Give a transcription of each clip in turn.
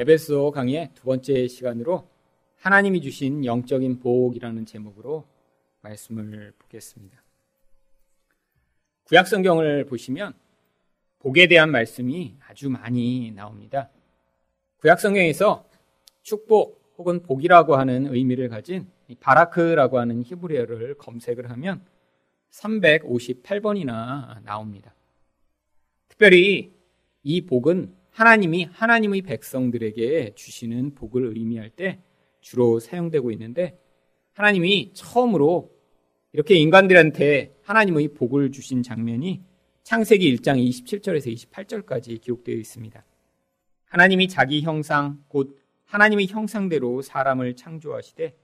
에베소 강의 두 번째 시간으로 하나님이 주신 영적인 복이라는 제목으로 말씀을 보겠습니다. 구약 성경을 보시면 복에 대한 말씀이 아주 많이 나옵니다. 구약 성경에서 축복 혹은 복이라고 하는 의미를 가진 바라크라고 하는 히브리어를 검색을 하면 358번이나 나옵니다. 특별히 이 복은 하나님이 하나님의 백성들에게 주시는 복을 의미할 때 주로 사용되고 있는데 하나님이 처음으로 이렇게 인간들한테 하나님의 복을 주신 장면이 창세기 1장 27절에서 28절까지 기록되어 있습니다. 하나님이 자기 형상 곧 하나님의 형상대로 사람을 창조하시되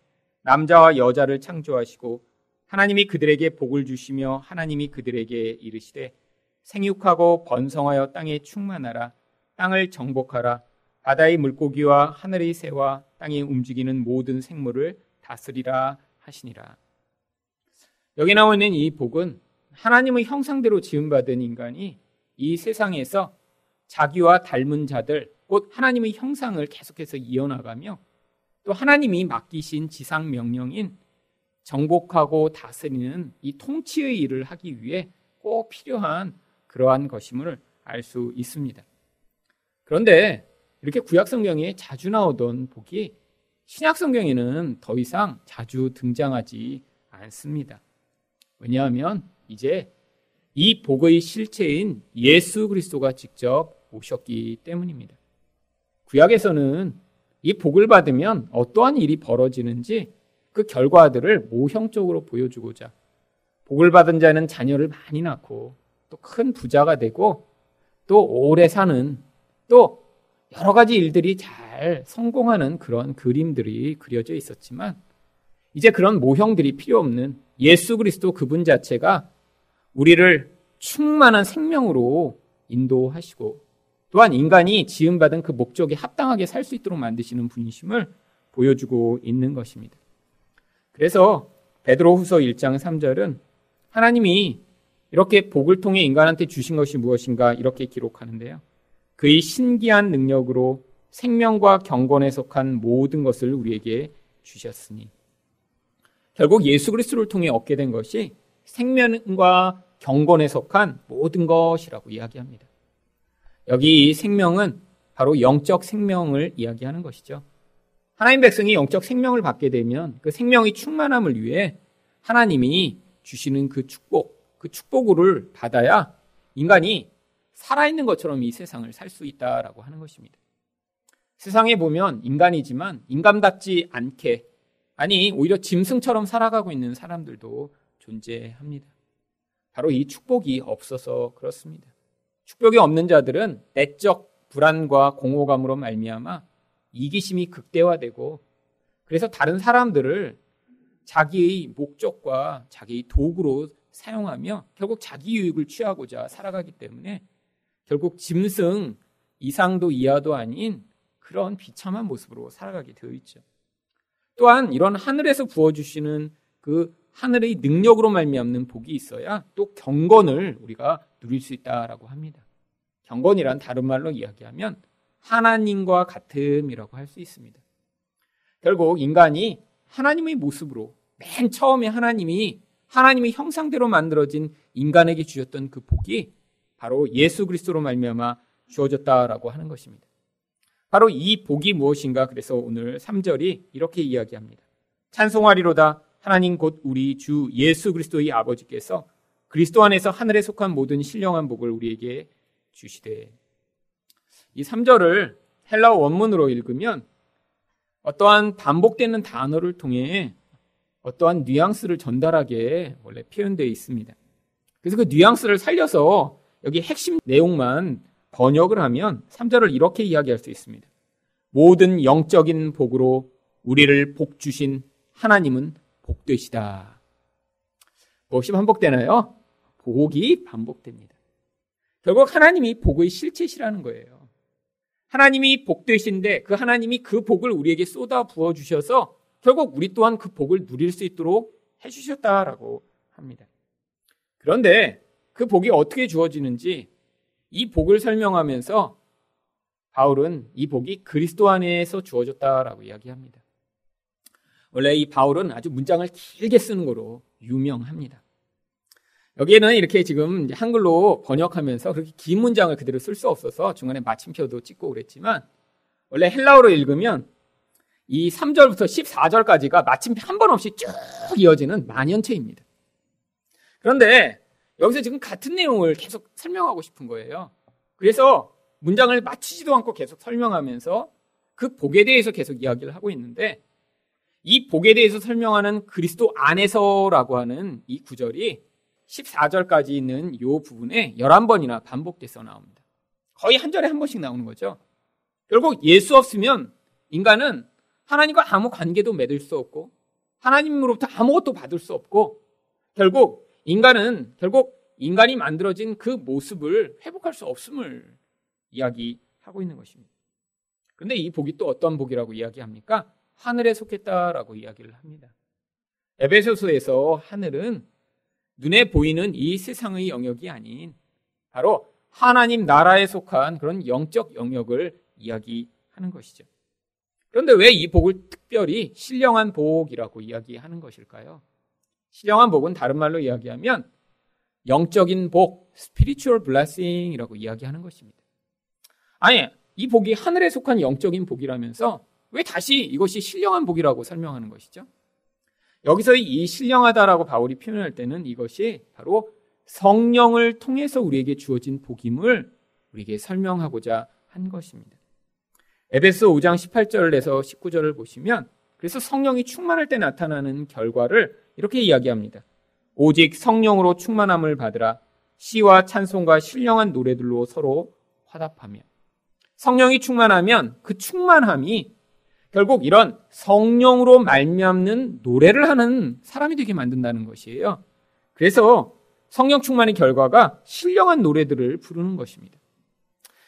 남자와 여자를 창조하시고 하나님이 그들에게 복을 주시며 하나님이 그들에게 이르시되 생육하고 번성하여 땅에 충만하라 땅을 정복하라. 바다의 물고기와 하늘의 새와 땅에 움직이는 모든 생물을 다스리라 하시니라. 여기 나와 있는 이 복은 하나님의 형상대로 지음받은 인간이 이 세상에서 자기와 닮은 자들, 곧 하나님의 형상을 계속해서 이어나가며 또 하나님이 맡기신 지상 명령인 정복하고 다스리는 이 통치의 일을 하기 위해 꼭 필요한 그러한 것임을 알 수 있습니다. 그런데 이렇게 구약 성경에 자주 나오던 복이 신약 성경에는 더 이상 자주 등장하지 않습니다. 왜냐하면 이제 이 복의 실체인 예수 그리스도가 직접 오셨기 때문입니다. 구약에서는 이 복을 받으면 어떠한 일이 벌어지는지 그 결과들을 모형적으로 보여주고자 복을 받은 자는 자녀를 많이 낳고 또 큰 부자가 되고 또 오래 사는 또 여러 가지 일들이 잘 성공하는 그런 그림들이 그려져 있었지만 이제 그런 모형들이 필요 없는 예수 그리스도 그분 자체가 우리를 충만한 생명으로 인도하시고 또한 인간이 지음받은 그 목적에 합당하게 살 수 있도록 만드시는 분이심을 보여주고 있는 것입니다. 그래서 베드로후서 1장 3절은 하나님이 이렇게 복을 통해 인간한테 주신 것이 무엇인가 이렇게 기록하는데요. 그의 신기한 능력으로 생명과 경건에 속한 모든 것을 우리에게 주셨으니 결국 예수 그리스도를 통해 얻게 된 것이 생명과 경건에 속한 모든 것이라고 이야기합니다. 여기 이 생명은 바로 영적 생명을 이야기하는 것이죠. 하나님 백성이 영적 생명을 받게 되면 그 생명의 충만함을 위해 하나님이 주시는 그 축복, 그 축복을 받아야 인간이 살아있는 것처럼 이 세상을 살 수 있다라고 하는 것입니다. 세상에 보면 인간이지만 인간답지 않게 아니 오히려 짐승처럼 살아가고 있는 사람들도 존재합니다. 바로 이 축복이 없어서 그렇습니다. 축복이 없는 자들은 내적 불안과 공허감으로 말미암아 이기심이 극대화되고 그래서 다른 사람들을 자기의 목적과 자기의 도구로 사용하며 결국 자기 유익을 취하고자 살아가기 때문에 결국 짐승 이상도 이하도 아닌 그런 비참한 모습으로 살아가게 되어 있죠. 또한 이런 하늘에서 부어주시는 그 하늘의 능력으로 말미암는 복이 있어야 또 경건을 우리가 누릴 수 있다라고 합니다. 경건이란 다른 말로 이야기하면 하나님과 같음이라고 할 수 있습니다. 결국 인간이 하나님의 모습으로 맨 처음에 하나님이 하나님의 형상대로 만들어진 인간에게 주셨던 그 복이 바로 예수 그리스도로 말미암아 주어졌다라고 하는 것입니다. 바로 이 복이 무엇인가 그래서 오늘 3절이 이렇게 이야기합니다. 찬송하리로다 하나님 곧 우리 주 예수 그리스도의 아버지께서 그리스도 안에서 하늘에 속한 모든 신령한 복을 우리에게 주시되 이 3절을 헬라어 원문으로 읽으면 어떠한 반복되는 단어를 통해 어떠한 뉘앙스를 전달하게 원래 표현되어 있습니다. 그래서 그 뉘앙스를 살려서 여기 핵심 내용만 번역을 하면 3절을 이렇게 이야기할 수 있습니다. 모든 영적인 복으로 우리를 복 주신 하나님은 복되시다. 무엇이 반복되나요? 복이 반복됩니다. 결국 하나님이 복의 실체시라는 거예요. 하나님이 복되신데 그 하나님이 그 복을 우리에게 쏟아 부어 주셔서 결국 우리 또한 그 복을 누릴 수 있도록 해주셨다라고 합니다. 그런데 그 복이 어떻게 주어지는지 이 복을 설명하면서 바울은 이 복이 그리스도 안에서 주어졌다라고 이야기합니다. 원래 이 바울은 아주 문장을 길게 쓰는 거로 유명합니다. 여기에는 이렇게 지금 한글로 번역하면서 그렇게 긴 문장을 그대로 쓸 수 없어서 중간에 마침표도 찍고 그랬지만 원래 헬라어로 읽으면 이 3절부터 14절까지가 마침표 한 번 없이 쭉 이어지는 만연체입니다. 그런데 여기서 지금 같은 내용을 계속 설명하고 싶은 거예요. 그래서 문장을 마치지도 않고 계속 설명하면서 그 복에 대해서 계속 이야기를 하고 있는데 이 복에 대해서 설명하는 그리스도 안에서라고 하는 이 구절이 14절까지 있는 이 부분에 11번이나 반복돼서 나옵니다. 거의 한 절에 한 번씩 나오는 거죠. 결국 예수 없으면 인간은 하나님과 아무 관계도 맺을 수 없고 하나님으로부터 아무것도 받을 수 없고 결국 인간은 결국 인간이 만들어진 그 모습을 회복할 수 없음을 이야기하고 있는 것입니다. 그런데 이 복이 또 어떤 복이라고 이야기합니까? 하늘에 속했다라고 이야기를 합니다. 에베소서에서 하늘은 눈에 보이는 이 세상의 영역이 아닌 바로 하나님 나라에 속한 그런 영적 영역을 이야기하는 것이죠. 그런데 왜 이 복을 특별히 신령한 복이라고 이야기하는 것일까요? 신령한 복은 다른 말로 이야기하면 영적인 복, spiritual blessing이라고 이야기하는 것입니다. 아니, 이 복이 하늘에 속한 영적인 복이라면서 왜 다시 이것이 신령한 복이라고 설명하는 것이죠? 여기서 이 신령하다라고 바울이 표현할 때는 이것이 바로 성령을 통해서 우리에게 주어진 복임을 우리에게 설명하고자 한 것입니다. 에베소 5장 18절에서 19절을 보시면 그래서 성령이 충만할 때 나타나는 결과를 이렇게 이야기합니다. 오직 성령으로 충만함을 받으라 시와 찬송과 신령한 노래들로 서로 화답하며 성령이 충만하면 그 충만함이 결국 이런 성령으로 말미암는 노래를 하는 사람이 되게 만든다는 것이에요. 그래서 성령 충만의 결과가 신령한 노래들을 부르는 것입니다.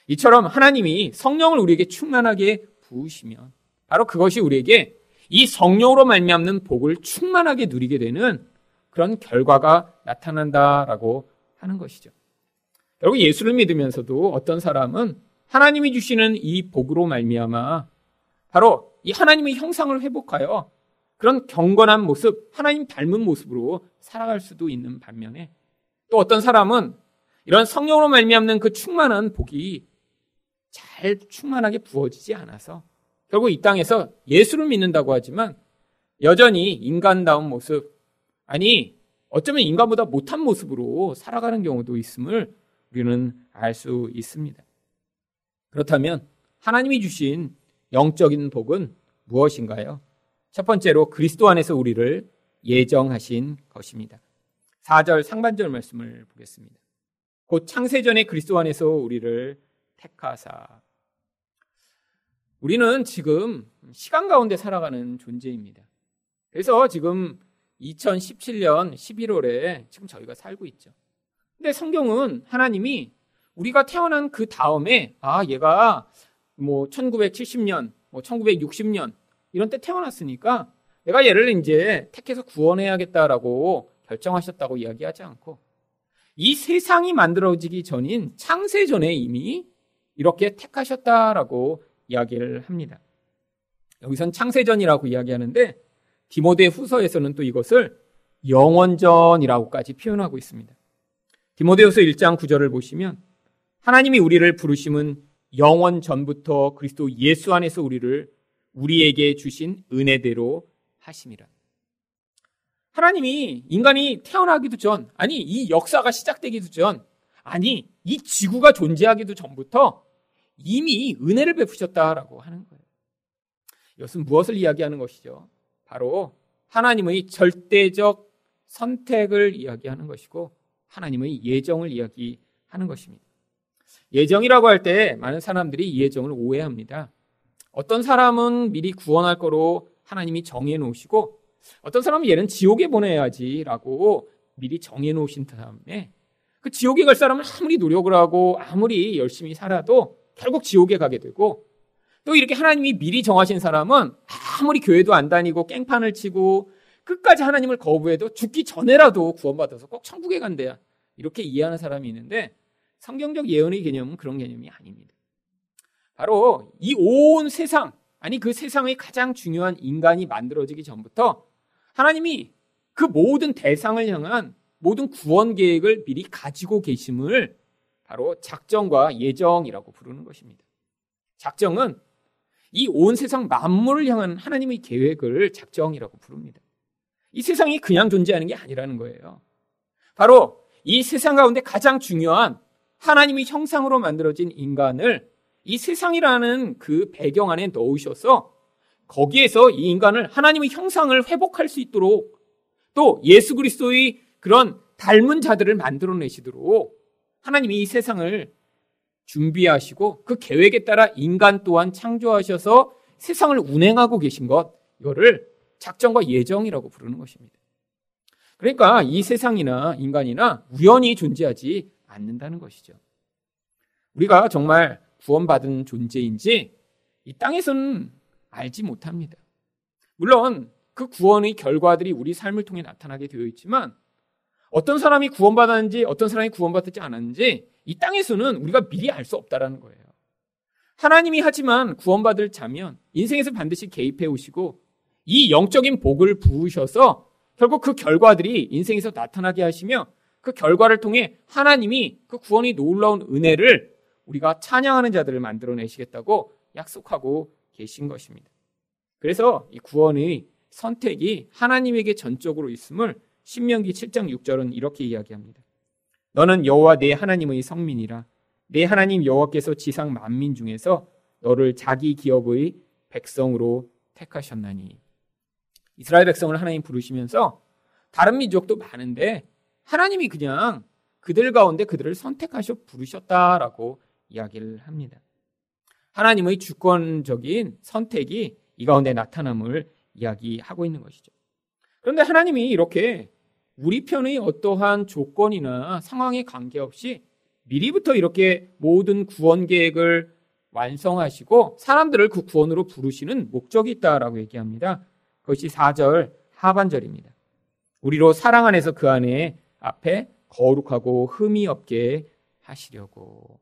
이처럼 하나님이 성령을 우리에게 충만하게 부으시면 바로 그것이 우리에게 이 성령으로 말미암는 복을 충만하게 누리게 되는 그런 결과가 나타난다라고 하는 것이죠. 결국 예수를 믿으면서도 어떤 사람은 하나님이 주시는 이 복으로 말미암아 바로 이 하나님의 형상을 회복하여 그런 경건한 모습, 하나님 닮은 모습으로 살아갈 수도 있는 반면에 또 어떤 사람은 이런 성령으로 말미암는 그 충만한 복이 잘 충만하게 부어지지 않아서 결국 이 땅에서 예수를 믿는다고 하지만 여전히 인간다운 모습, 아니, 어쩌면 인간보다 못한 모습으로 살아가는 경우도 있음을 우리는 알 수 있습니다. 그렇다면 하나님이 주신 영적인 복은 무엇인가요? 첫 번째로 그리스도 안에서 우리를 예정하신 것입니다. 4절 상반절 말씀을 보겠습니다. 곧 창세전에 그리스도 안에서 우리를 택하사. 우리는 지금 시간 가운데 살아가는 존재입니다. 그래서 지금 2017년 11월에 지금 저희가 살고 있죠. 근데 성경은 하나님이 우리가 태어난 그 다음에 아 얘가 뭐 1970년, 뭐 1960년 이런 때 태어났으니까 내가 얘를 이제 택해서 구원해야겠다라고 결정하셨다고 이야기하지 않고 이 세상이 만들어지기 전인 창세 전에 이미 이렇게 택하셨다라고 이야기를 합니다. 여기선 창세전이라고 이야기하는데 디모데 후서에서는 또 이것을 영원전이라고까지 표현하고 있습니다. 디모데후서 1장 9절을 보시면 하나님이 우리를 부르심은 영원 전부터 그리스도 예수 안에서 우리를 우리에게 주신 은혜대로 하심이라. 하나님이 인간이 태어나기도 전, 아니, 이 역사가 시작되기도 전, 아니, 이 지구가 존재하기도 전부터 이미 은혜를 베푸셨다라고 하는 거예요. 이것은 무엇을 이야기하는 것이죠? 바로 하나님의 절대적 선택을 이야기하는 것이고 하나님의 예정을 이야기하는 것입니다. 예정이라고 할 때 많은 사람들이 이 예정을 오해합니다. 어떤 사람은 미리 구원할 거로 하나님이 정해 놓으시고 어떤 사람은 얘는 지옥에 보내야지라고 미리 정해 놓으신 다음에 그 지옥에 갈 사람은 아무리 노력을 하고 아무리 열심히 살아도 결국 지옥에 가게 되고 또 이렇게 하나님이 미리 정하신 사람은 아무리 교회도 안 다니고 깽판을 치고 끝까지 하나님을 거부해도 죽기 전에라도 구원받아서 꼭 천국에 간대야. 이렇게 이해하는 사람이 있는데 성경적 예언의 개념은 그런 개념이 아닙니다. 바로 이 온 세상, 아니 그 세상의 가장 중요한 인간이 만들어지기 전부터 하나님이 그 모든 대상을 향한 모든 구원 계획을 미리 가지고 계심을 바로 작정과 예정이라고 부르는 것입니다. 작정은 이 온 세상 만물을 향한 하나님의 계획을 작정이라고 부릅니다. 이 세상이 그냥 존재하는 게 아니라는 거예요. 바로 이 세상 가운데 가장 중요한 하나님의 형상으로 만들어진 인간을 이 세상이라는 그 배경 안에 넣으셔서 거기에서 이 인간을 하나님의 형상을 회복할 수 있도록 또 예수 그리스도의 그런 닮은 자들을 만들어내시도록 하나님이 이 세상을 준비하시고 그 계획에 따라 인간 또한 창조하셔서 세상을 운행하고 계신 것, 이거를 작정과 예정이라고 부르는 것입니다. 그러니까 이 세상이나 인간이나 우연히 존재하지 않는다는 것이죠. 우리가 정말 구원받은 존재인지 이 땅에서는 알지 못합니다. 물론 그 구원의 결과들이 우리 삶을 통해 나타나게 되어 있지만 어떤 사람이 구원받았는지 어떤 사람이 구원받지 않았는지 이 땅에서는 우리가 미리 알 수 없다라는 거예요. 하나님이 하지만 구원받을 자면 인생에서 반드시 개입해 오시고 이 영적인 복을 부으셔서 결국 그 결과들이 인생에서 나타나게 하시며 그 결과를 통해 하나님이 그 구원이 놀라운 은혜를 우리가 찬양하는 자들을 만들어내시겠다고 약속하고 계신 것입니다. 그래서 이 구원의 선택이 하나님에게 전적으로 있음을 신명기 7장 6절은 이렇게 이야기합니다. 너는 여호와 내 하나님의 성민이라 내 하나님 여호와께서 지상 만민 중에서 너를 자기 기업의 백성으로 택하셨나니 이스라엘 백성을 하나님 부르시면서 다른 민족도 많은데 하나님이 그냥 그들 가운데 그들을 선택하셔 부르셨다라고 이야기를 합니다. 하나님의 주권적인 선택이 이 가운데 나타남을 이야기하고 있는 것이죠. 그런데 하나님이 이렇게 우리 편의 어떠한 조건이나 상황에 관계없이 미리부터 이렇게 모든 구원 계획을 완성하시고 사람들을 그 구원으로 부르시는 목적이 있다라고 얘기합니다. 그것이 4절 하반절입니다. 우리로 사랑 안에서 그 안에 앞에 거룩하고 흠이 없게 하시려고.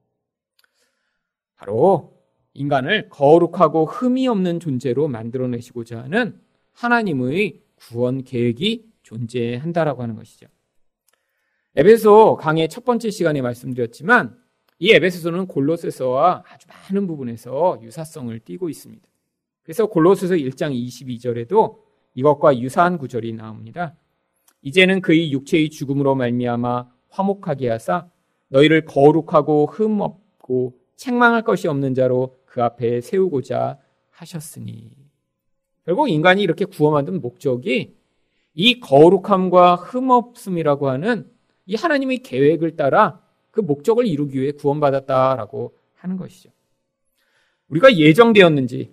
바로 인간을 거룩하고 흠이 없는 존재로 만들어내시고자 하는 하나님의 구원 계획이 존재한다라고 하는 것이죠. 에베소 강의 첫 번째 시간에 말씀드렸지만 이 에베소서는 골로새서와 아주 많은 부분에서 유사성을 띠고 있습니다. 그래서 골로새서 1장 22절에도 이것과 유사한 구절이 나옵니다. 이제는 그의 육체의 죽음으로 말미암아 화목하게 하사 너희를 거룩하고 흠 없고 책망할 것이 없는 자로 그 앞에 세우고자 하셨으니 결국 인간이 이렇게 만든 목적이 이 거룩함과 흠없음이라고 하는 이 하나님의 계획을 따라 그 목적을 이루기 위해 구원받았다라고 하는 것이죠. 우리가 예정되었는지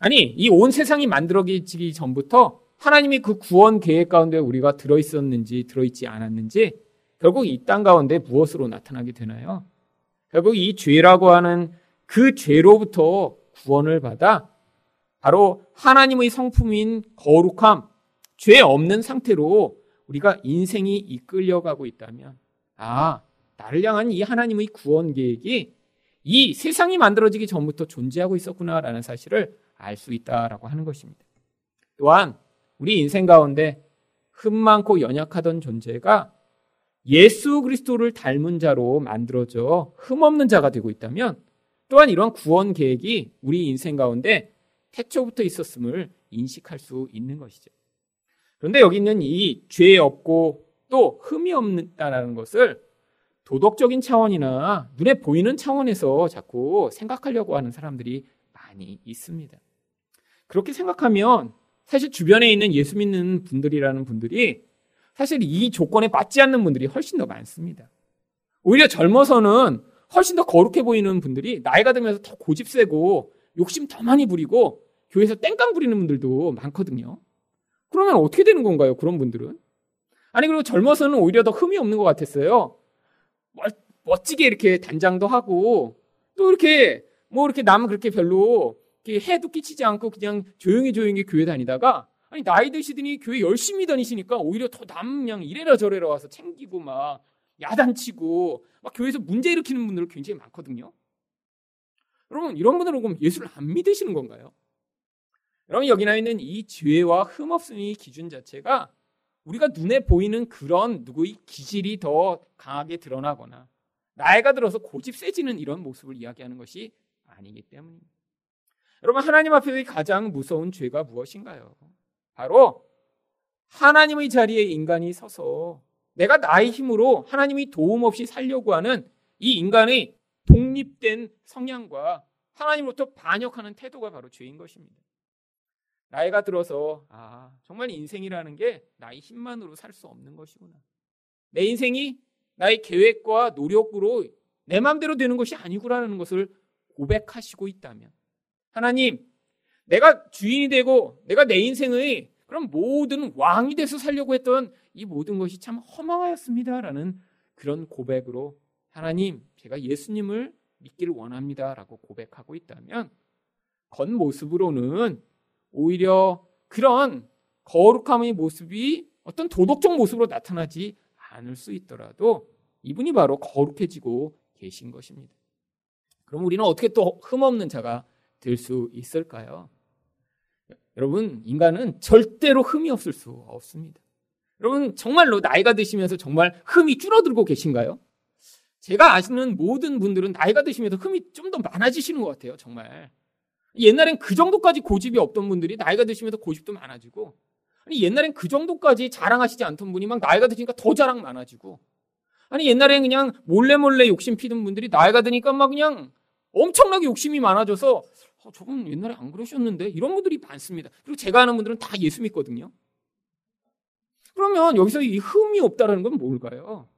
아니 이 온 세상이 만들어지기 전부터 하나님이 그 구원 계획 가운데 우리가 들어 있었는지 들어 있지 않았는지 결국 이 땅 가운데 무엇으로 나타나게 되나요? 결국 이 죄라고 하는 그 죄로부터 구원을 받아 바로 하나님의 성품인 거룩함, 죄 없는 상태로 우리가 인생이 이끌려가고 있다면, 아, 나를 향한 이 하나님의 구원 계획이 이 세상이 만들어지기 전부터 존재하고 있었구나라는 사실을 알 수 있다라고 하는 것입니다. 또한 우리 인생 가운데 흠 많고 연약하던 존재가 예수 그리스도를 닮은 자로 만들어져 흠 없는 자가 되고 있다면 또한 이런 구원 계획이 우리 인생 가운데 태초부터 있었음을 인식할 수 있는 것이죠. 그런데 여기 있는 이 죄 없고 또 흠이 없다라는 것을 도덕적인 차원이나 눈에 보이는 차원에서 자꾸 생각하려고 하는 사람들이 많이 있습니다. 그렇게 생각하면 사실 주변에 있는 예수 믿는 분들이라는 분들이 사실 이 조건에 맞지 않는 분들이 훨씬 더 많습니다. 오히려 젊어서는 훨씬 더 거룩해 보이는 분들이 나이가 들면서 더 고집세고 욕심 더 많이 부리고 교회에서 땡깡 부리는 분들도 많거든요. 그러면 어떻게 되는 건가요? 그런 분들은? 아니 그리고 젊어서는 오히려 더 흠이 없는 것 같았어요. 멋지게 이렇게 단장도 하고 또 이렇게 뭐 이렇게 남 그렇게 별로 해도 끼치지 않고 그냥 조용히 조용히 교회 다니다가 아니 나이 드시더니 교회 열심히 다니시니까 오히려 더 남 그냥 이래라 저래라 와서 챙기고 막 야단치고 막 교회에서 문제 일으키는 분들 굉장히 많거든요. 여러분 이런 분들은 그럼 예수를 안 믿으시는 건가요? 여러분 여기 나 있는 이 죄와 흠없음의 기준 자체가 우리가 눈에 보이는 그런 누구의 기질이 더 강하게 드러나거나 나이가 들어서 고집 세지는 이런 모습을 이야기하는 것이 아니기 때문입니다. 여러분 하나님 앞에서 가장 무서운 죄가 무엇인가요? 바로 하나님의 자리에 인간이 서서 내가 나의 힘으로 하나님이 도움 없이 살려고 하는 이 인간의 독립된 성향과 하나님으로부터 반역하는 태도가 바로 죄인 것입니다. 나이가 들어서 아 정말 인생이라는 게 나의 힘만으로 살 수 없는 것이구나. 내 인생이 나의 계획과 노력으로 내 마음대로 되는 것이 아니구라는 것을 고백하시고 있다면 하나님 내가 주인이 되고 내가 내 인생의 그럼 모든 왕이 돼서 살려고 했던 이 모든 것이 참 허망하였습니다라는 그런 고백으로 하나님 제가 예수님을 믿기를 원합니다라고 고백하고 있다면 겉모습으로는 오히려 그런 거룩함의 모습이 어떤 도덕적 모습으로 나타나지 않을 수 있더라도 이분이 바로 거룩해지고 계신 것입니다. 그럼 우리는 어떻게 또 흠없는 자가 될 수 있을까요? 여러분, 인간은 절대로 흠이 없을 수 없습니다. 여러분, 정말로 나이가 드시면서 정말 흠이 줄어들고 계신가요? 제가 아시는 모든 분들은 나이가 드시면서 흠이 좀 더 많아지시는 것 같아요, 정말. 옛날엔 그 정도까지 고집이 없던 분들이 나이가 드시면서 고집도 많아지고, 아니, 옛날엔 그 정도까지 자랑하시지 않던 분이 막 나이가 드시니까 더 자랑 많아지고, 아니, 옛날엔 그냥 몰래 몰래 욕심 피던 분들이 나이가 드니까 막 그냥 엄청나게 욕심이 많아져서, 어, 저분 옛날에 안 그러셨는데, 이런 분들이 많습니다. 그리고 제가 아는 분들은 다 예수 믿거든요. 그러면 여기서 이 흠이 없다라는 건 뭘까요?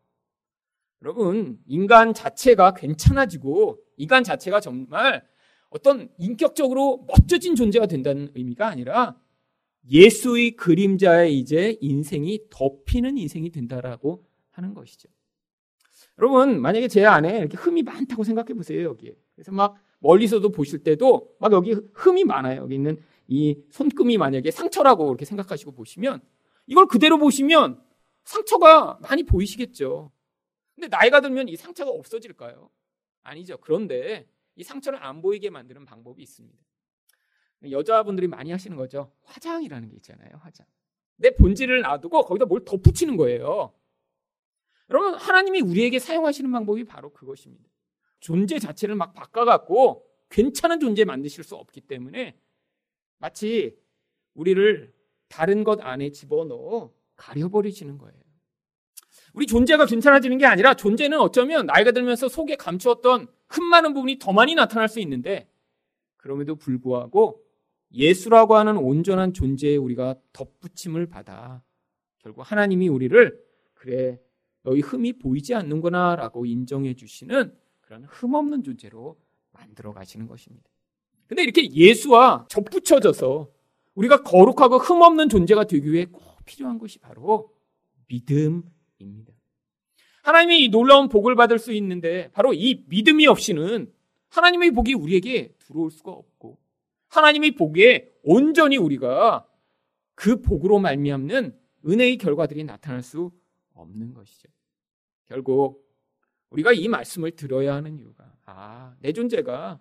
여러분, 인간 자체가 괜찮아지고, 인간 자체가 정말 어떤 인격적으로 멋져진 존재가 된다는 의미가 아니라 예수의 그림자에 이제 인생이 덮이는 인생이 된다라고 하는 것이죠. 여러분, 만약에 제 안에 이렇게 흠이 많다고 생각해 보세요, 여기에. 그래서 막 멀리서도 보실 때도 막 여기 흠이 많아요. 여기 있는 이 손금이 만약에 상처라고 이렇게 생각하시고 보시면 이걸 그대로 보시면 상처가 많이 보이시겠죠. 근데 나이가 들면 이 상처가 없어질까요? 아니죠. 그런데 이 상처를 안 보이게 만드는 방법이 있습니다. 여자분들이 많이 하시는 거죠. 화장이라는 게 있잖아요. 화장. 내 본질을 놔두고 거기다 뭘 덧붙이는 거예요. 여러분, 하나님이 우리에게 사용하시는 방법이 바로 그것입니다. 존재 자체를 막 바꿔갖고 괜찮은 존재 만드실 수 없기 때문에 마치 우리를 다른 것 안에 집어넣어 가려버리시는 거예요. 우리 존재가 괜찮아지는 게 아니라 존재는 어쩌면 나이가 들면서 속에 감추었던 흠 많은 부분이 더 많이 나타날 수 있는데 그럼에도 불구하고 예수라고 하는 온전한 존재에 우리가 덧붙임을 받아 결국 하나님이 우리를 그래 너희 흠이 보이지 않는구나라고 인정해 주시는 그런 흠 없는 존재로 만들어 가시는 것입니다. 근데 이렇게 예수와 접붙여져서 우리가 거룩하고 흠 없는 존재가 되기 위해 꼭 필요한 것이 바로 믿음입니다. 하나님이 이 놀라운 복을 받을 수 있는데 바로 이 믿음이 없이는 하나님의 복이 우리에게 들어올 수가 없고 하나님의 복에 온전히 우리가 그 복으로 말미암는 은혜의 결과들이 나타날 수 없는 것이죠. 결국 우리가 이 말씀을 들어야 하는 이유가 아, 내 존재가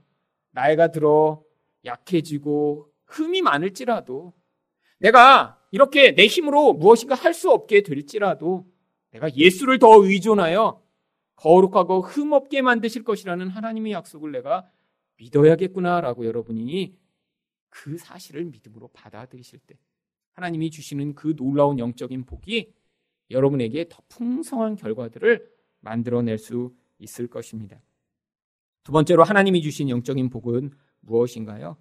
나이가 들어 약해지고 흠이 많을지라도 내가 이렇게 내 힘으로 무엇인가 할 수 없게 될지라도 내가 예수를 더 의존하여 거룩하고 흠없게 만드실 것이라는 하나님의 약속을 내가 믿어야겠구나라고 여러분이 그 사실을 믿음으로 받아들이실 때 하나님이 주시는 그 놀라운 영적인 복이 여러분에게 더 풍성한 결과들을 만들어낼 수 있을 것입니다. 두 번째로 하나님이 주신 영적인 복은 무엇인가요?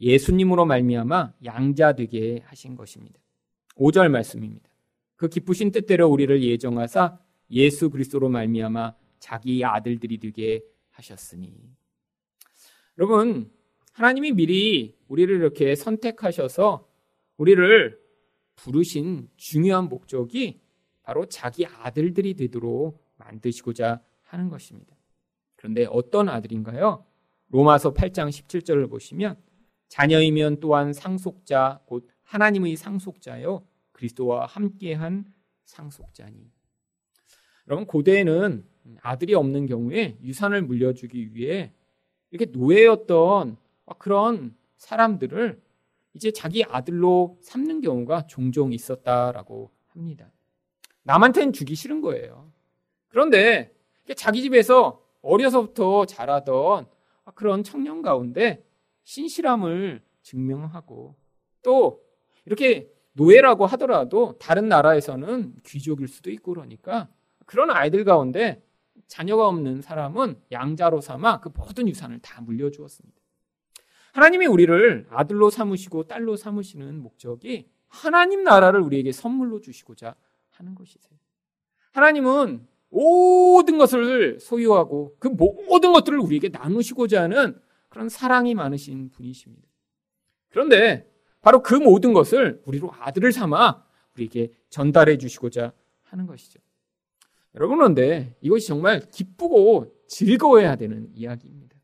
예수님으로 말미암아 양자 되게 하신 것입니다. 5절 말씀입니다. 그 기쁘신 뜻대로 우리를 예정하사 예수 그리스도로 말미암아 자기 아들들이 되게 하셨으니. 여러분, 하나님이 미리 우리를 이렇게 선택하셔서 우리를 부르신 중요한 목적이 바로 자기 아들들이 되도록 만드시고자 하는 것입니다. 그런데 어떤 아들인가요? 로마서 8장 17절을 보시면 자녀이면 또한 상속자 곧 하나님의 상속자요 그리스도와 함께한 상속자니. 여러분 고대에는 아들이 없는 경우에 유산을 물려주기 위해 이렇게 노예였던 그런 사람들을 이제 자기 아들로 삼는 경우가 종종 있었다라고 합니다. 남한테는 주기 싫은 거예요. 그런데 자기 집에서 어려서부터 자라던 그런 청년 가운데 신실함을 증명하고 또 이렇게 노예라고 하더라도 다른 나라에서는 귀족일 수도 있고 그러니까 그런 아이들 가운데 자녀가 없는 사람은 양자로 삼아 그 모든 유산을 다 물려주었습니다. 하나님이 우리를 아들로 삼으시고 딸로 삼으시는 목적이 하나님 나라를 우리에게 선물로 주시고자 하는 것이세요. 하나님은 모든 것을 소유하고 그 모든 것들을 우리에게 나누시고자 하는 그런 사랑이 많으신 분이십니다. 그런데 바로 그 모든 것을 우리로 아들을 삼아 우리에게 전달해 주시고자 하는 것이죠. 여러분, 그런데 이것이 정말 기쁘고 즐거워야 되는 이야기입니다.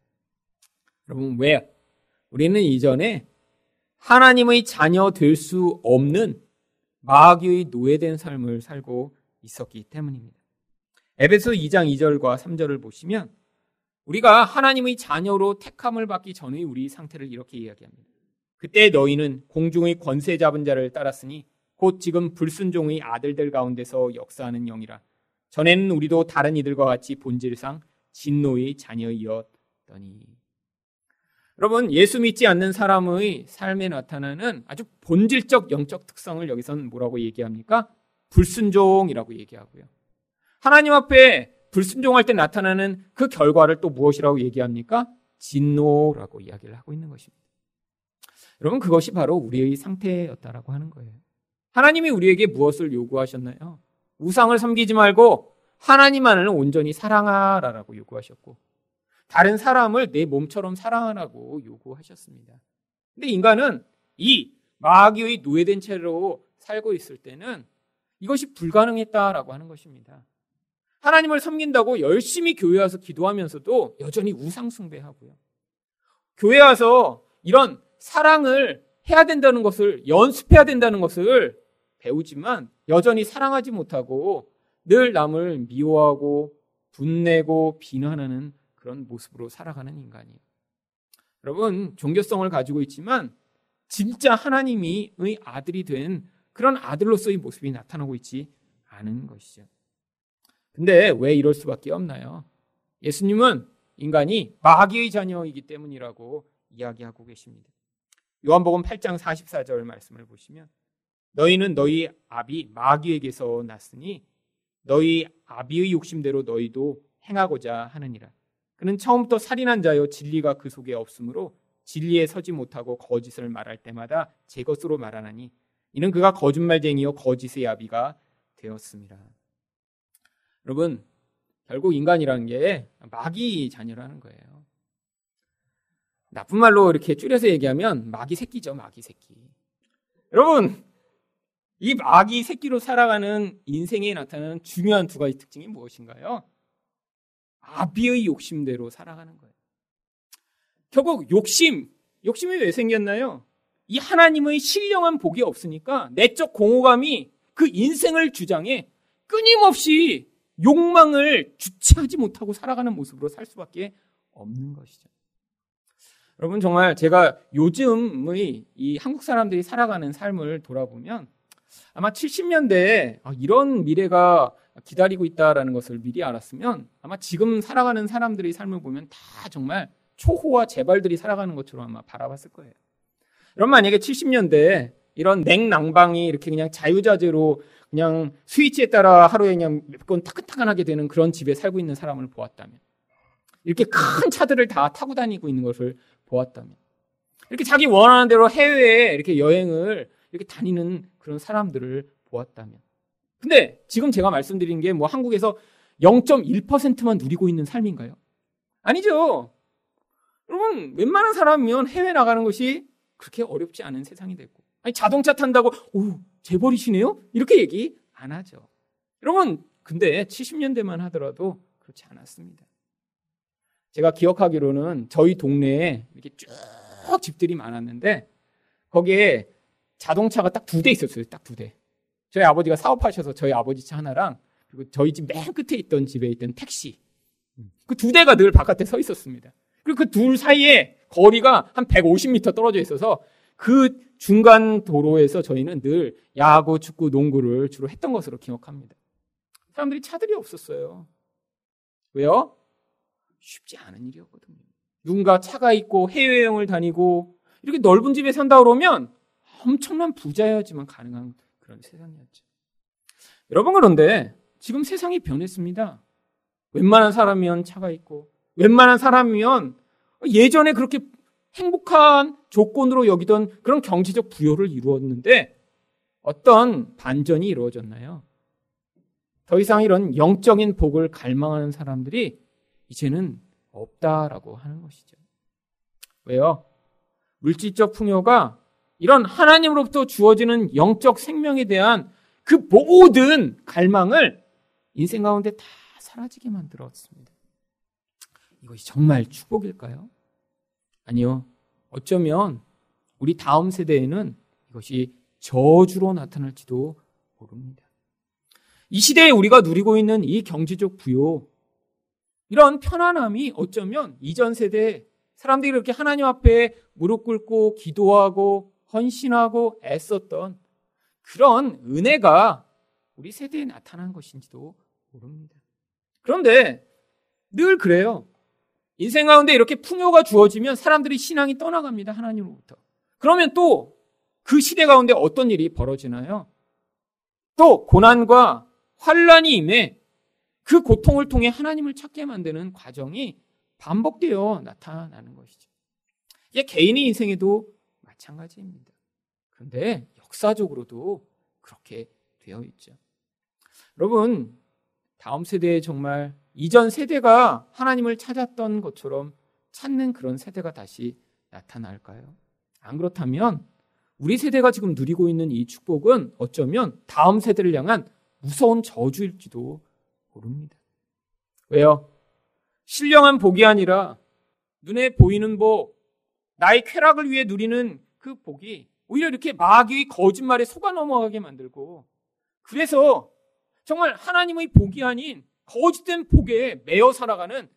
여러분, 왜? 우리는 이전에 하나님의 자녀 될 수 없는 마귀의 노예된 삶을 살고 있었기 때문입니다. 에베소 2장 2절과 3절을 보시면 우리가 하나님의 자녀로 택함을 받기 전의 우리 상태를 이렇게 이야기합니다. 그때 너희는 공중의 권세 잡은 자를 따랐으니 곧 지금 불순종의 아들들 가운데서 역사하는 영이라. 전에는 우리도 다른 이들과 같이 본질상 진노의 자녀이었더니. 여러분, 예수 믿지 않는 사람의 삶에 나타나는 아주 본질적 영적 특성을 여기서는 뭐라고 얘기합니까? 불순종이라고 얘기하고요. 하나님 앞에 불순종할 때 나타나는 그 결과를 또 무엇이라고 얘기합니까? 진노라고 이야기를 하고 있는 것입니다. 여러분 그것이 바로 우리의 상태였다라고 하는 거예요. 하나님이 우리에게 무엇을 요구하셨나요? 우상을 섬기지 말고 하나님만을 온전히 사랑하라라고 요구하셨고 다른 사람을 내 몸처럼 사랑하라고 요구하셨습니다. 근데 인간은 이 마귀의 노예된 채로 살고 있을 때는 이것이 불가능했다라고 하는 것입니다. 하나님을 섬긴다고 열심히 교회 와서 기도하면서도 여전히 우상 숭배하고요. 교회 와서 이런 사랑을 해야 된다는 것을 연습해야 된다는 것을 배우지만 여전히 사랑하지 못하고 늘 남을 미워하고 분내고 비난하는 그런 모습으로 살아가는 인간이에요. 여러분, 종교성을 가지고 있지만 진짜 하나님의 아들이 된 그런 아들로서의 모습이 나타나고 있지 않은 것이죠. 근데 왜 이럴 수밖에 없나요? 예수님은 인간이 마귀의 자녀이기 때문이라고 이야기하고 계십니다. 요한복음 8장 44절 말씀을 보시면 너희는 너희 아비 마귀에게서 났으니 너희 아비의 욕심대로 너희도 행하고자 하느니라. 그는 처음부터 살인한 자요 진리가 그 속에 없으므로 진리에 서지 못하고 거짓을 말할 때마다 제 것으로 말하나니 이는 그가 거짓말쟁이요 거짓의 아비가 되었습니다. 여러분 결국 인간이라는 게 마귀 자녀라는 거예요. 나쁜 말로 이렇게 줄여서 얘기하면 마귀 새끼죠, 마귀 새끼. 여러분, 이 마귀 새끼로 살아가는 인생에 나타나는 중요한 두 가지 특징이 무엇인가요? 아비의 욕심대로 살아가는 거예요. 결국 욕심, 욕심이 왜 생겼나요? 이 하나님의 신령한 복이 없으니까 내적 공허감이 그 인생을 주장해 끊임없이 욕망을 주체하지 못하고 살아가는 모습으로 살 수밖에 없는 것이죠. 여러분 정말 제가 요즘의 이 한국 사람들이 살아가는 삶을 돌아보면 아마 70년대에 아, 이런 미래가 기다리고 있다라는 것을 미리 알았으면 아마 지금 살아가는 사람들의 삶을 보면 다 정말 초호와 재발들이 살아가는 것처럼 아마 바라봤을 거예요. 여러분 만약에 70년대에 이런 냉난방이 이렇게 그냥 자유자재로 그냥 스위치에 따라 하루에 그냥 몇번 타근타근하게 되는 그런 집에 살고 있는 사람을 보았다면 이렇게 큰 차들을 다 타고 다니고 있는 것을 보았다면 이렇게 자기 원하는 대로 해외에 이렇게 여행을 이렇게 다니는 그런 사람들을 보았다면 근데 지금 제가 말씀드린 게 뭐 한국에서 0.1%만 누리고 있는 삶인가요? 아니죠. 여러분 웬만한 사람이면 해외 나가는 것이 그렇게 어렵지 않은 세상이 됐고 아니 자동차 탄다고 오 재벌이시네요? 이렇게 얘기 안 하죠. 여러분 근데 70년대만 하더라도 그렇지 않았습니다. 제가 기억하기로는 저희 동네에 이렇게 쭉 집들이 많았는데 거기에 자동차가 딱 두 대 있었어요. 딱 두 대. 저희 아버지가 사업하셔서 저희 아버지 차 하나랑 그리고 저희 집 맨 끝에 있던 집에 있던 택시 그 두 대가 늘 바깥에 서 있었습니다. 그리고 그 둘 사이에 거리가 한 150m 떨어져 있어서 그 중간 도로에서 저희는 늘 야구, 축구, 농구를 주로 했던 것으로 기억합니다. 사람들이 차들이 없었어요. 왜요? 쉽지 않은 일이었거든요. 누군가 차가 있고 해외여행을 다니고 이렇게 넓은 집에 산다 그러면 엄청난 부자여야지만 가능한 그런 세상이었죠. 여러분 그런데 지금 세상이 변했습니다. 웬만한 사람이면 차가 있고 웬만한 사람이면 예전에 그렇게 행복한 조건으로 여기던 그런 경제적 부여를 이루었는데 어떤 반전이 이루어졌나요? 더 이상 이런 영적인 복을 갈망하는 사람들이 이제는 없다라고 하는 것이죠. 왜요? 물질적 풍요가 이런 하나님으로부터 주어지는 영적 생명에 대한 그 모든 갈망을 인생 가운데 다 사라지게 만들었습니다. 이것이 정말 축복일까요? 아니요. 어쩌면 우리 다음 세대에는 이것이 저주로 나타날지도 모릅니다. 이 시대에 우리가 누리고 있는 이 경제적 부요, 이런 편안함이 어쩌면 이전 세대 사람들이 이렇게 하나님 앞에 무릎 꿇고 기도하고 헌신하고 애썼던 그런 은혜가 우리 세대에 나타난 것인지도 모릅니다. 그런데 늘 그래요. 인생 가운데 이렇게 풍요가 주어지면 사람들이 신앙이 떠나갑니다. 하나님으로부터. 그러면 또 그 시대 가운데 어떤 일이 벌어지나요? 또 고난과 환란이 임해 그 고통을 통해 하나님을 찾게 만드는 과정이 반복되어 나타나는 것이죠. 이게 개인의 인생에도 마찬가지입니다. 그런데 역사적으로도 그렇게 되어 있죠. 여러분, 다음 세대에 정말 이전 세대가 하나님을 찾았던 것처럼 찾는 그런 세대가 다시 나타날까요? 안 그렇다면 우리 세대가 지금 누리고 있는 이 축복은 어쩌면 다음 세대를 향한 무서운 저주일지도 모릅니다. 왜요? 신령한 복이 아니라 눈에 보이는 복, 나의 쾌락을 위해 누리는 그 복이 오히려 이렇게 마귀의 거짓말에 속아 넘어가게 만들고 그래서 정말 하나님의 복이 아닌 거짓된 복에 매여 살아가는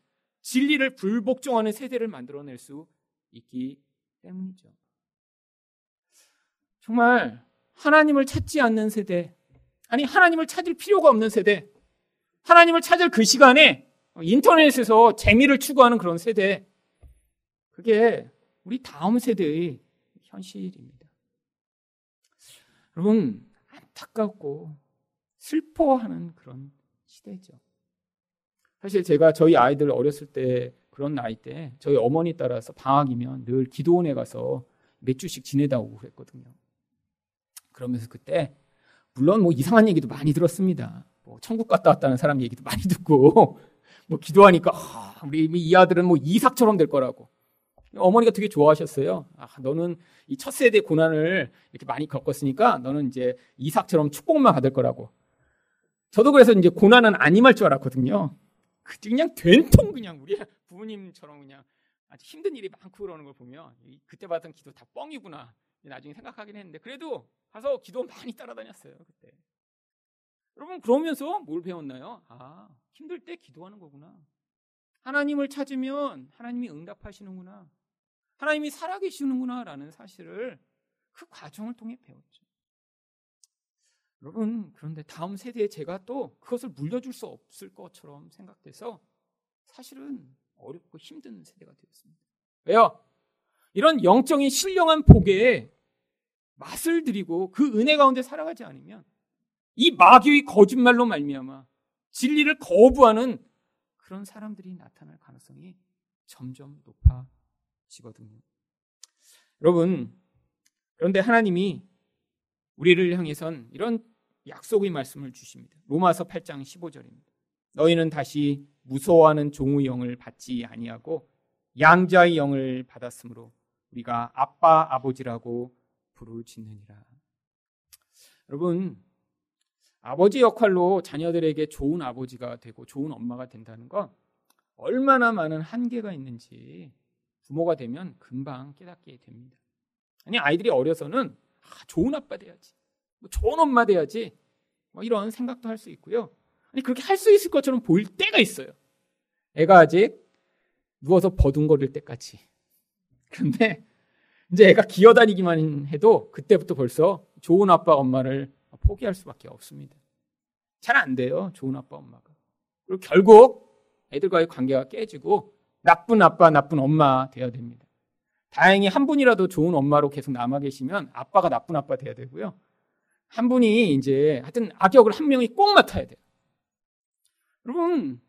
진리를 불복종하는 세대를 만들어낼 수 있기 때문이죠. 정말 하나님을 찾지 않는 세대, 아니 하나님을 찾을 필요가 없는 세대, 하나님을 찾을 그 시간에 인터넷에서 재미를 추구하는 그런 세대, 그게 우리 다음 세대의 현실입니다. 여러분 안타깝고 슬퍼하는 그런 시대죠. 사실 제가 저희 아이들 어렸을 때 그런 나이 때 저희 어머니 따라서 방학이면 늘 기도원에 가서 몇 주씩 지내다 오고 그랬거든요. 그러면서 그때 물론 뭐 이상한 얘기도 많이 들었습니다. 뭐 천국 갔다 왔다는 사람 얘기도 많이 듣고 뭐 기도하니까 아, 우리 이 아들은 뭐 이삭처럼 될 거라고 어머니가 되게 좋아하셨어요. 아, 너는 이 첫 세대 고난을 이렇게 많이 겪었으니까 너는 이제 이삭처럼 축복만 받을 거라고. 저도 그래서 이제 고난은 안 임할 줄 알았거든요. 그냥 된통 그냥 우리 부모님처럼 그냥 아주 힘든 일이 많고 그러는 걸 보면 그때 받은 기도 다 뻥이구나 나중에 생각하긴 했는데 그래도 가서 기도 많이 따라다녔어요 그때. 여러분 그러면서 뭘 배웠나요? 아 힘들 때 기도하는 거구나. 하나님을 찾으면 하나님이 응답하시는구나. 하나님이 살아계시는구나라는 사실을 그 과정을 통해 배웠죠. 여러분, 그런데 다음 세대에 제가 또 그것을 물려줄 수 없을 것처럼 생각돼서 사실은 어렵고 힘든 세대가 되었습니다. 왜요? 이런 영적인 신령한 복에 맛을 들이고 그 은혜 가운데 살아가지 않으면 이 마귀의 거짓말로 말미암아 진리를 거부하는 그런 사람들이 나타날 가능성이 점점 높아지거든요. 여러분, 그런데 하나님이 우리를 향해선 이런 약속의 말씀을 주십니다. 로마서 8장 15절입니다. 너희는 다시 무서워하는 종의 영을 받지 아니하고 양자의 영을 받았으므로 우리가 아빠 아버지라고 부르짖느니라. 여러분 아버지 역할로 자녀들에게 좋은 아버지가 되고 좋은 엄마가 된다는 건 얼마나 많은 한계가 있는지 부모가 되면 금방 깨닫게 됩니다. 아니 아이들이 어려서는 아, 좋은 아빠 돼야지, 뭐 좋은 엄마 돼야지, 뭐 이런 생각도 할 수 있고요. 아니 그렇게 할 수 있을 것처럼 보일 때가 있어요. 애가 아직 누워서 버둥거릴 때까지. 그런데 이제 애가 기어다니기만 해도 그때부터 벌써 좋은 아빠 엄마를 포기할 수밖에 없습니다. 잘 안 돼요. 좋은 아빠 엄마가. 그리고 결국 애들과의 관계가 깨지고 나쁜 아빠, 나쁜 엄마 돼야 됩니다. 다행히 한 분이라도 좋은 엄마로 계속 남아 계시면 아빠가 나쁜 아빠 돼야 되고요. 한 분이 이제 하여튼 악역을 한 명이 꼭 맡아야 돼요. 여러분,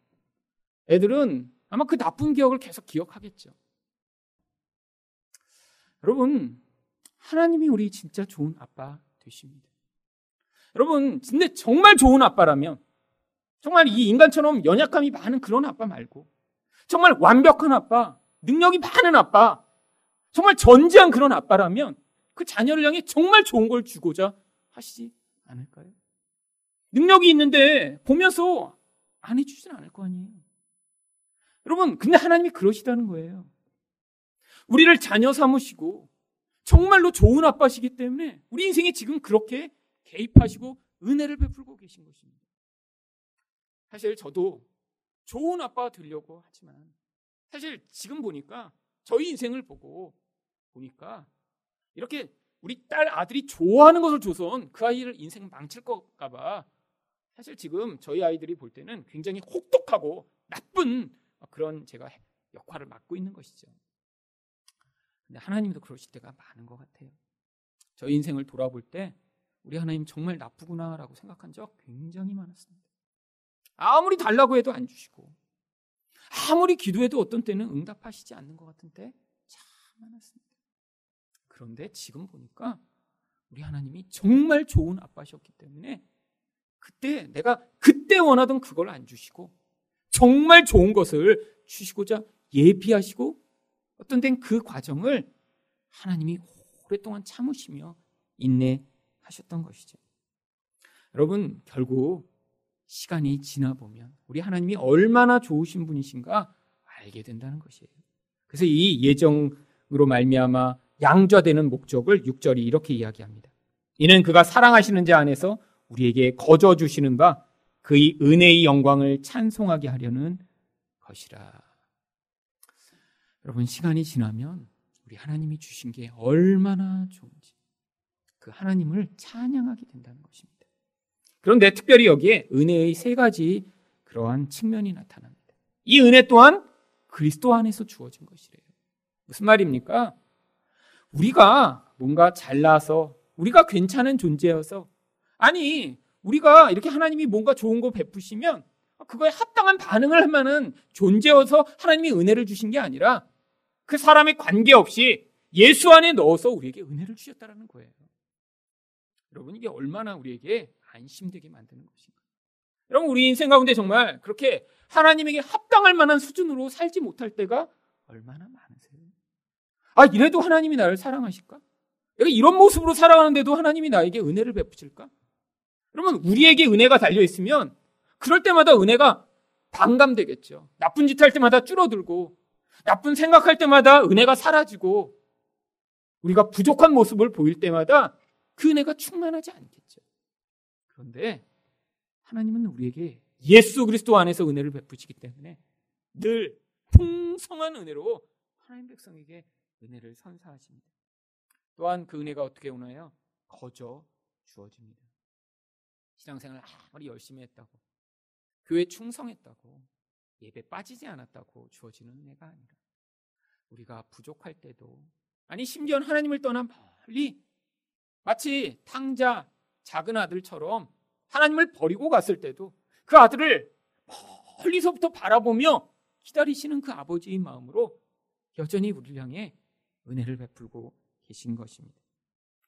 애들은 아마 그 나쁜 기억을 계속 기억하겠죠. 여러분, 하나님이 우리 진짜 좋은 아빠 되십니다. 여러분, 근데 정말 좋은 아빠라면, 정말 이 인간처럼 연약함이 많은 그런 아빠 말고, 정말 완벽한 아빠, 능력이 많은 아빠, 정말 전지한 그런 아빠라면, 그 자녀를 향해 정말 좋은 걸 주고자 하시지 않을까요? 능력이 있는데 보면서 안 해주진 않을 거 아니에요. 여러분, 근데 하나님이 그러시다는 거예요. 우리를 자녀 삼으시고 정말로 좋은 아빠시기 때문에 우리 인생에 지금 그렇게 개입하시고 은혜를 베풀고 계신 것입니다. 사실 저도 좋은 아빠가 되려고 하지만 사실 지금 보니까 저희 인생을 보고 보니까 이렇게 우리 딸 아들이 좋아하는 것을 줘선 그 아이를 인생 망칠 것까봐 사실 지금 저희 아이들이 볼 때는 굉장히 혹독하고 나쁜 그런 제가 역할을 맡고 있는 것이죠. 근데 하나님도 그러실 때가 많은 것 같아요. 저희 인생을 돌아볼 때 우리 하나님 정말 나쁘구나라고 생각한 적 굉장히 많았습니다. 아무리 달라고 해도 안 주시고 아무리 기도해도 어떤 때는 응답하시지 않는 것 같은 때 참 많았습니다. 그런데 지금 보니까 우리 하나님이 정말 좋은 아빠셨기 때문에 그때 내가 그때 원하던 그걸 안 주시고 정말 좋은 것을 주시고자 예비하시고 어떤 땐 그 과정을 하나님이 오랫동안 참으시며 인내 하셨던 것이죠. 여러분 결국 시간이 지나 보면 우리 하나님이 얼마나 좋으신 분이신가 알게 된다는 것이에요. 그래서 이 예정으로 말미암아 양좌되는 목적을 6절이 이렇게 이야기합니다. 이는 그가 사랑하시는 자 안에서 우리에게 거저 주시는 바 그의 은혜의 영광을 찬송하게 하려는 것이라. 여러분 시간이 지나면 우리 하나님이 주신 게 얼마나 좋은지 그 하나님을 찬양하게 된다는 것입니다. 그런데 특별히 여기에 은혜의 세 가지 그러한 측면이 나타납니다. 이 은혜 또한 그리스도 안에서 주어진 것이래요. 무슨 말입니까? 우리가 뭔가 잘나서 우리가 괜찮은 존재여서 아니, 우리가 이렇게 하나님이 뭔가 좋은 거 베푸시면 그거에 합당한 반응을 할 만한 존재여서 하나님이 은혜를 주신 게 아니라 그 사람의 관계없이 예수 안에 넣어서 우리에게 은혜를 주셨다는 거예요. 여러분, 이게 얼마나 우리에게 안심되게 만드는 것인가. 여러분, 우리 인생 가운데 정말 그렇게 하나님에게 합당할 만한 수준으로 살지 못할 때가 얼마나 많으세요? 아, 이래도 하나님이 나를 사랑하실까? 내가 이런 모습으로 살아가는데도 하나님이 나에게 은혜를 베푸실까? 그러면 우리에게 은혜가 달려 있으면 그럴 때마다 은혜가 반감되겠죠. 나쁜 짓 할 때마다 줄어들고 나쁜 생각할 때마다 은혜가 사라지고 우리가 부족한 모습을 보일 때마다 그 은혜가 충만하지 않겠죠. 그런데 하나님은 우리에게 예수 그리스도 안에서 은혜를 베푸시기 때문에 늘 풍성한 은혜로 하나님 백성에게 은혜를 선사하십니다. 또한 그 은혜가 어떻게 오나요? 거저 주어집니다. 신앙생활 아무리 열심히 했다고 교회 충성했다고 예배 빠지지 않았다고 주어지는 은혜가 아니라 우리가 부족할 때도 아니 심지어 하나님을 떠나 멀리 마치 탕자 작은 아들처럼 하나님을 버리고 갔을 때도 그 아들을 멀리서부터 바라보며 기다리시는 그 아버지의 마음으로 여전히 우리를 향해 은혜를 베풀고 계신 것입니다.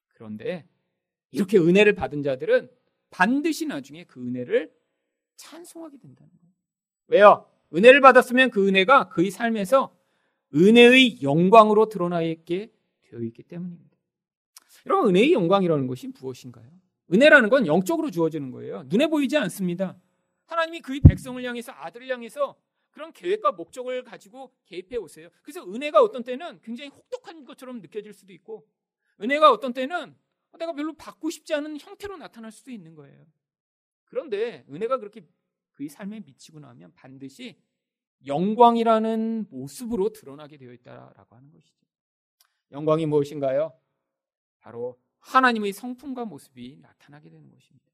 그런데 이렇게 은혜를 받은 자들은 반드시 나중에 그 은혜를 찬송하게 된다는 거예요. 왜요? 은혜를 받았으면 그 은혜가 그의 삶에서 은혜의 영광으로 드러나 있게 되어 있기 때문입니다. 여러분, 은혜의 영광이라는 것이 무엇인가요? 은혜라는 건 영적으로 주어지는 거예요. 눈에 보이지 않습니다. 하나님이 그의 백성을 향해서 아들을 향해서 그런 계획과 목적을 가지고 개입해 오세요. 그래서 은혜가 어떤 때는 굉장히 혹독한 것처럼 느껴질 수도 있고 은혜가 어떤 때는 내가 별로 받고 싶지 않은 형태로 나타날 수도 있는 거예요. 그런데 은혜가 그렇게 그의 삶에 미치고 나면 반드시 영광이라는 모습으로 드러나게 되어 있다라고 하는 것이죠. 영광이 무엇인가요? 바로 하나님의 성품과 모습이 나타나게 되는 것입니다.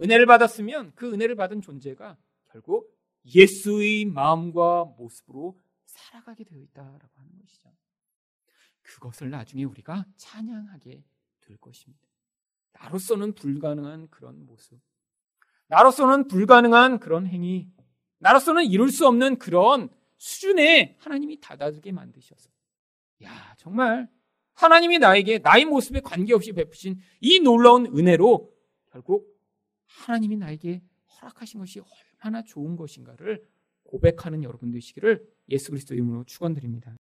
은혜를 받았으면 그 은혜를 받은 존재가 결국 예수의 마음과 모습으로 살아가게 되어 있다라고 하는 것이죠. 그것을 나중에 우리가 찬양하게 될 것입니다. 나로서는 불가능한 그런 모습. 나로서는 불가능한 그런 행위. 나로서는 이룰 수 없는 그런 수준에 하나님이 다다르게 만드셔서. 야, 정말 하나님이 나에게 나의 모습에 관계없이 베푸신 이 놀라운 은혜로 결국 하나님이 나에게 허락하신 것이 얼마나 좋은 것인가를 고백하는 여러분 되시기를 예수 그리스도 이름으로 축원드립니다.